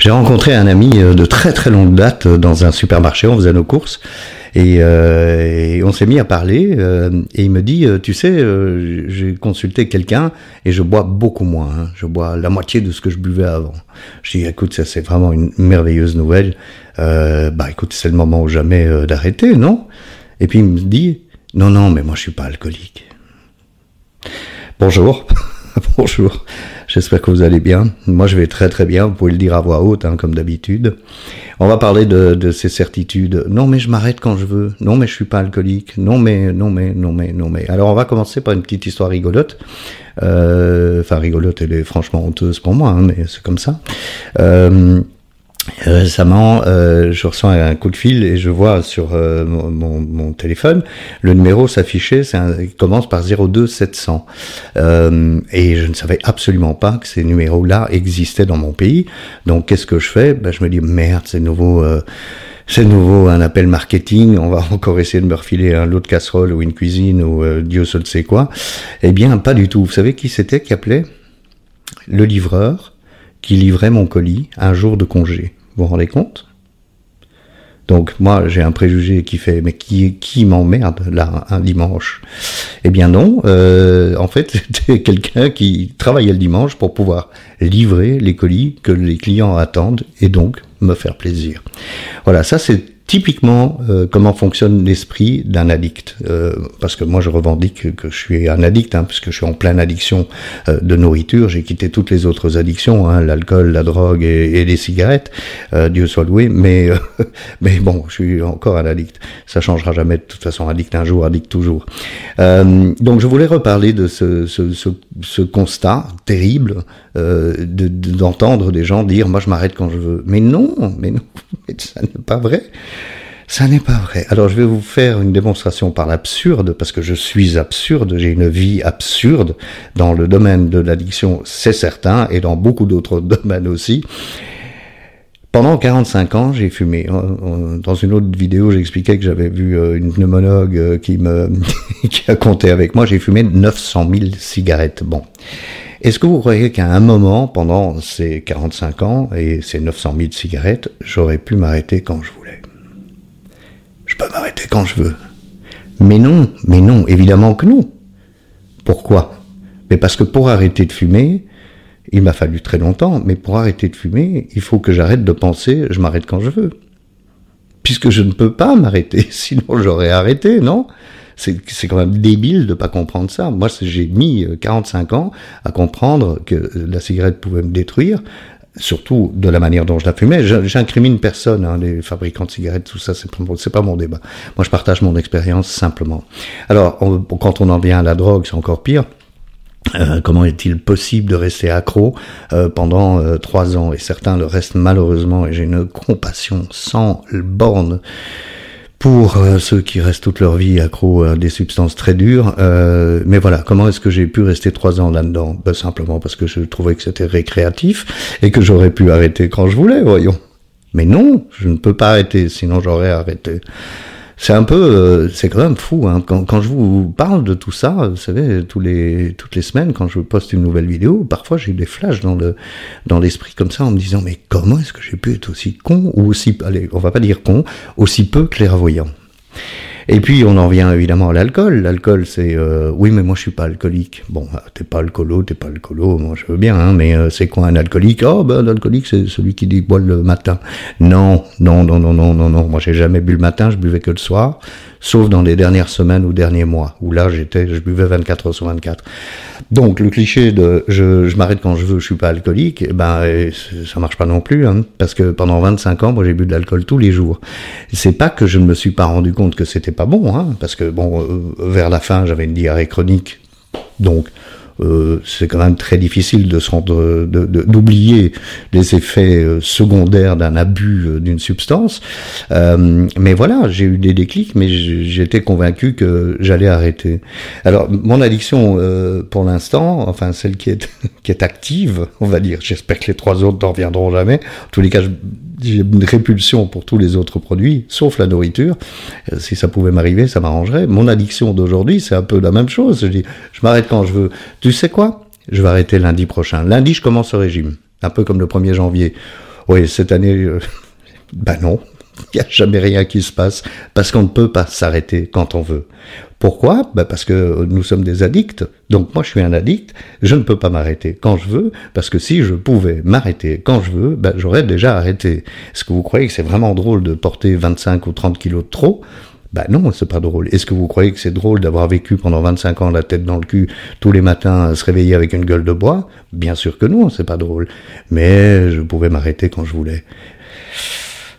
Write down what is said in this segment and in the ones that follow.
J'ai rencontré un ami de très très longue date dans un supermarché, on faisait nos courses. Et, euh, on s'est mis à parler euh, et il me dit, euh, tu sais, euh, j'ai consulté quelqu'un et je bois beaucoup moins. Hein. Je bois la moitié de ce que je buvais avant. Je dis, écoute, ça c'est vraiment une merveilleuse nouvelle. bah écoute, c'est le moment ou jamais d'arrêter, non? Et puis il me dit, non, non, mais moi je suis pas alcoolique. Bonjour. Bonjour. J'espère que vous allez bien. Moi, je vais très très bien. Vous pouvez le dire à voix haute, hein, comme d'habitude. On va parler de, de, ces certitudes. Non, mais je m'arrête quand je veux. Non, mais je suis pas alcoolique. Non, mais non, mais non, mais non, mais. Alors, on va commencer par une petite histoire rigolote. Euh, enfin, rigolote, elle est franchement honteuse pour moi, hein, mais c'est comme ça. Euh, Récemment, euh, je reçois un coup de fil et je vois sur euh, mon, mon, téléphone le numéro s'afficher, il commence par 02700. Euh, et je ne savais absolument pas que ces numéros-là existaient dans mon pays. Donc qu'est-ce que je fais? Ben, Je me dis, merde, c'est nouveau... Euh, c'est nouveau un appel marketing, on va encore essayer de me refiler un lot de casserole ou une cuisine ou euh, Dieu seul sait quoi. Eh bien, pas du tout. Vous savez qui c'était qui appelait? Le livreur qui livrait mon colis un jour de congé. Vous vous rendez compte? Donc moi j'ai un préjugé qui fait mais qui qui m'emmerde là un dimanche? Eh bien non, euh, en fait c'était quelqu'un qui travaillait le dimanche pour pouvoir livrer les colis que les clients attendent et donc me faire plaisir. Voilà, ça c'est typiquement euh, comment fonctionne l'esprit d'un addict. Euh, parce que moi, je revendique que je suis un addict, hein, puisque je suis en pleine addiction euh, de nourriture. J'ai quitté toutes les autres addictions, hein, l'alcool, la drogue et, et les cigarettes. Euh, Dieu soit loué. Mais, mais bon, je suis encore un addict. Ça changera jamais. De toute façon, addict un jour, addict toujours. donc, je voulais reparler de ce, ce, ce, ce constat terrible d'entendre de, des gens dire, moi, je m'arrête quand je veux. Mais non, mais non, mais ça n'est pas vrai. Ça n'est pas vrai. Alors je vais vous faire une démonstration par l'absurde, parce que je suis absurde, j'ai une vie absurde dans le domaine de l'addiction, c'est certain, et dans beaucoup d'autres domaines aussi. Pendant 45 ans, j'ai fumé. Dans une autre vidéo, j'expliquais que j'avais vu euh, une pneumologue euh, qui me qui a compté avec moi. J'ai fumé 900 000 cigarettes. Bon. Est-ce que vous croyez qu'à un moment, pendant ces 45 ans et ces 900 000 cigarettes, j'aurais pu m'arrêter quand je voulais? Je peux m'arrêter quand je veux. Mais non, mais non, évidemment que non. Pourquoi? Mais parce que pour arrêter de fumer, il m'a fallu très longtemps, mais pour arrêter de fumer, il faut que j'arrête de penser je m'arrête quand je veux. Puisque je ne peux pas m'arrêter, sinon j'aurais arrêté, non? C'est quand même débile de pas comprendre ça. Moi, j'ai mis 45 ans à comprendre que la cigarette pouvait me détruire, surtout de la manière dont je la fumais. J'incrimine personne, hein, les fabricants de cigarettes, tout ça, c'est pas, pas mon débat. Moi, je partage mon expérience simplement. Alors, quand on en vient à la drogue, c'est encore pire. Euh, comment est-il possible de rester accro euh, pendant euh, trois ans? Et certains le restent malheureusement, et j'ai une compassion sans borne pour euh, ceux qui restent toute leur vie accros à des substances très dures. Euh, mais voilà, comment est-ce que j'ai pu rester trois ans là-dedans? Ben, Simplement parce que je trouvais que c'était récréatif et que j'aurais pu arrêter quand je voulais, voyons. Mais non, je ne peux pas arrêter, sinon j'aurais arrêté c'est un peu, euh, c'est quand même fou. Hein. Quand, je vous parle de tout ça, vous savez, toutes les semaines, quand je poste une nouvelle vidéo, parfois j'ai des flashs dans le, dans l'esprit comme ça, en me disant mais comment est-ce que j'ai pu être aussi con ou aussi, allez, on va pas dire con, aussi peu clairvoyant? Et puis on en vient évidemment à l'alcool. L'alcool, c'est euh, oui, mais moi je suis pas alcoolique. Bon, bah, t'es pas alcoolo, t'es pas alcoolo. Moi je veux bien, hein, mais euh, c'est quoi un alcoolique? Oh, ben l'alcoolique c'est celui qui dit boit le matin. Non, non, non, non, non, non, non. Moi j'ai jamais bu le matin, je buvais que le soir sauf dans les dernières semaines ou derniers mois, où là j'étais, je buvais 24 heures sur 24. Donc le cliché de je, je m'arrête quand je veux, je suis pas alcoolique, eh ben ça marche pas non plus, hein, parce que pendant 25 ans, moi j'ai bu de l'alcool tous les jours. C'est pas que je ne me suis pas rendu compte que c'était pas bon, hein, parce que bon, euh, vers la fin j'avais une diarrhée chronique, donc euh, c'est quand même très difficile de se rendre, d'oublier les effets euh, secondaires d'un abus euh, d'une substance. mais voilà, j'ai eu des déclics, mais j'étais convaincu que j'allais arrêter. Alors, mon addiction, pour l'instant, enfin celle qui est qui est active, on va dire. J'espère que les trois autres n'en reviendront jamais. En tous les cas, j'ai une répulsion pour tous les autres produits, sauf la nourriture. Si ça pouvait m'arriver, ça m'arrangerait. Mon addiction d'aujourd'hui, c'est un peu la même chose. Je dis, je m'arrête quand je veux. Tu sais quoi? Je vais arrêter lundi prochain. Lundi, je commence au régime. Un peu comme le 1er janvier. Oui, cette année, euh, bah non, il n'y a jamais rien qui se passe parce qu'on ne peut pas s'arrêter quand on veut. Pourquoi? Bah Parce que nous sommes des addicts. Donc moi je suis un addict, je ne peux pas m'arrêter quand je veux, parce que si je pouvais m'arrêter quand je veux, bah, j'aurais déjà arrêté. Est-ce que vous croyez que c'est vraiment drôle de porter 25 ou 30 kilos de trop? Bah non, c'est pas drôle. Est-ce que vous croyez que c'est drôle d'avoir vécu pendant 25 ans la tête dans le cul tous les matins, se réveiller avec une gueule de bois? Bien sûr que non, c'est pas drôle. Mais je pouvais m'arrêter quand je voulais.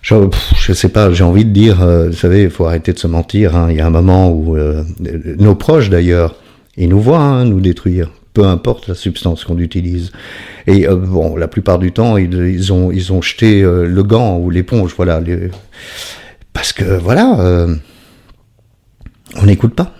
Je, je sais pas, j'ai envie de dire, euh, vous savez, il faut arrêter de se mentir. Hein. Il y a un moment où euh, nos proches d'ailleurs, ils nous voient hein, nous détruire peu importe la substance qu'on utilise. Et euh, bon, la plupart du temps, ils, ils ont ils ont jeté le gant ou l'éponge, voilà, parce que voilà, on n'écoute pas.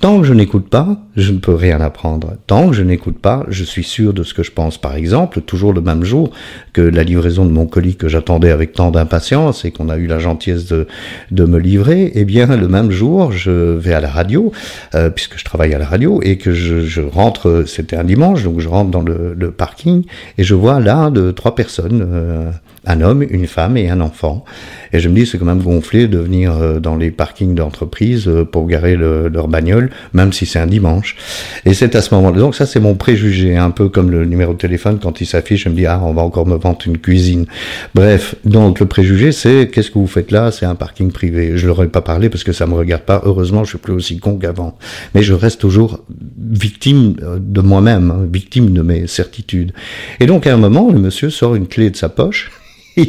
Tant que je n'écoute pas, je ne peux rien apprendre. Tant que je n'écoute pas, je suis sûr de ce que je pense. Par exemple, toujours le même jour que la livraison de mon colis que j'attendais avec tant d'impatience et qu'on a eu la gentillesse de, me livrer, eh bien, le même jour, je vais à la radio, euh, puisque je travaille à la radio, et que je, rentre, c'était un dimanche, donc je rentre dans le, le, parking, et je vois là de trois personnes, euh, un homme, une femme et un enfant. Et je me dis, c'est quand même gonflé de venir euh, dans les parkings d'entreprise euh, pour garer le, leur bagnole, même si c'est un dimanche. Et c'est à ce moment-là. Donc ça, c'est mon préjugé, un peu comme le numéro de téléphone, quand il s'affiche, je me dis, ah, on va encore me vendre une cuisine. Bref, donc le préjugé, c'est, qu'est-ce que vous faites là? C'est un parking privé. Je leur ai pas parlé parce que ça me regarde pas. Heureusement, je suis plus aussi con qu'avant. Mais je reste toujours victime euh, de moi-même, hein, victime de mes certitudes. Et donc, à un moment, le monsieur sort une clé de sa poche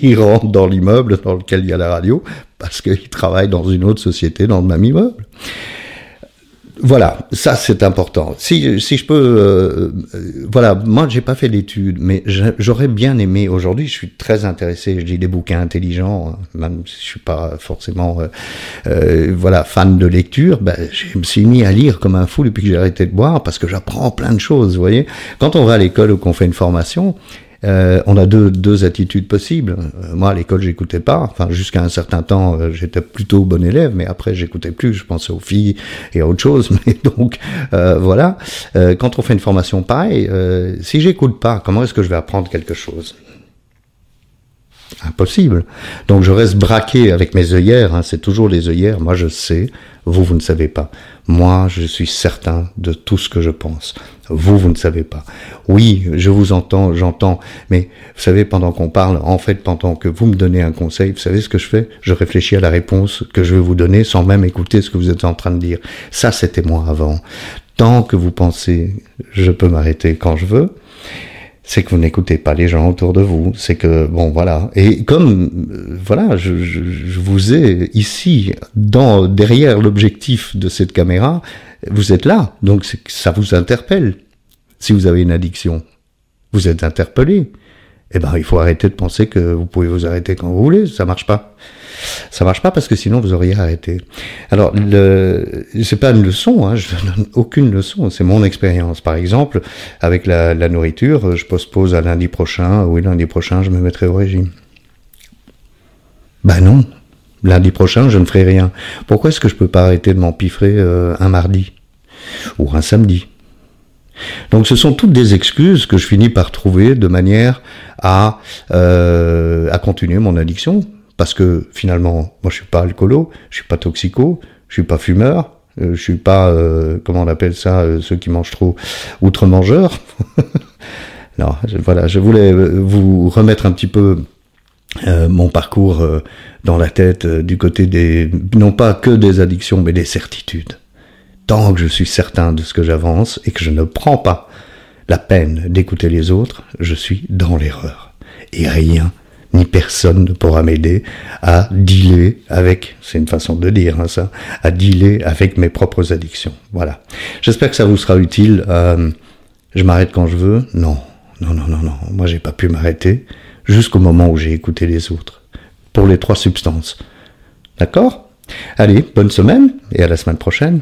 il rentre dans l'immeuble dans lequel il y a la radio parce qu'il travaille dans une autre société dans le même immeuble. Voilà, ça c'est important. Si, si je peux, euh, euh, voilà, moi j'ai pas fait d'études, mais j'aurais bien aimé. Aujourd'hui, je suis très intéressé. Je lis des bouquins intelligents, hein, même si je suis pas forcément, euh, voilà, fan de lecture. Ben, je me suis mis à lire comme un fou depuis que j'ai arrêté de boire parce que j'apprends plein de choses. Vous voyez, quand on va à l'école ou qu'on fait une formation, euh, on a deux, deux attitudes possibles. Euh, moi, à l'école, j'écoutais pas. Enfin, jusqu'à un certain temps, euh, j'étais plutôt bon élève, mais après, j'écoutais plus. Je pensais aux filles et à autre chose. Mais donc, voilà. quand on fait une formation pareille, si j'écoute pas, comment est-ce que je vais apprendre quelque chose? Impossible. Donc, je reste braqué avec mes œillères. Hein, c'est toujours les œillères. Moi, je sais. Vous, vous ne savez pas. Moi, je suis certain de tout ce que je pense. Vous, vous ne savez pas. Oui, je vous entends, j'entends, mais vous savez, pendant qu'on parle, en fait, pendant que vous me donnez un conseil, vous savez ce que je fais? Je réfléchis à la réponse que je vais vous donner sans même écouter ce que vous êtes en train de dire. Ça, c'était moi avant. Tant que vous pensez, je peux m'arrêter quand je veux, c'est que vous n'écoutez pas les gens autour de vous. C'est que bon voilà. Et comme euh, voilà, je, je, je, vous ai ici dans derrière l'objectif de cette caméra, vous êtes là, donc ça vous interpelle. Si vous avez une addiction, vous êtes interpellé. Eh ben, il faut arrêter de penser que vous pouvez vous arrêter quand vous voulez. Ça marche pas. Ça marche pas parce que sinon vous auriez arrêté. Alors, le, c'est pas une leçon. Hein, je donne aucune leçon. C'est mon expérience. Par exemple, avec la, la nourriture, je postpose à lundi prochain. Oui, lundi prochain, je me mettrai au régime. Ben non, Lundi prochain, je ne ferai rien. Pourquoi est-ce que je peux pas arrêter de m'empiffrer euh, un mardi ou un samedi? Donc ce sont toutes des excuses que je finis par trouver de manière à, euh, à continuer mon addiction. Parce que finalement, moi je suis pas alcoolo, je suis pas toxico, je suis pas fumeur, euh, je suis pas, euh, comment on appelle ça, euh, ceux qui mangent trop, outre-mangeurs. non, je, voilà, je voulais vous remettre un petit peu euh, mon parcours euh, dans la tête euh, du côté des, non pas que des addictions, mais des certitudes. Tant que je suis certain de ce que j'avance et que je ne prends pas la peine d'écouter les autres, je suis dans l'erreur. Et rien ni personne ne pourra m'aider à dealer avec, c'est une façon de dire hein, ça, à dealer avec mes propres addictions. Voilà. J'espère que ça vous sera utile. je m'arrête quand je veux Non, non, non, non, non. Moi, j'ai pas pu m'arrêter jusqu'au moment où j'ai écouté les autres, pour les trois substances. D'accord? Allez, bonne semaine et à la semaine prochaine.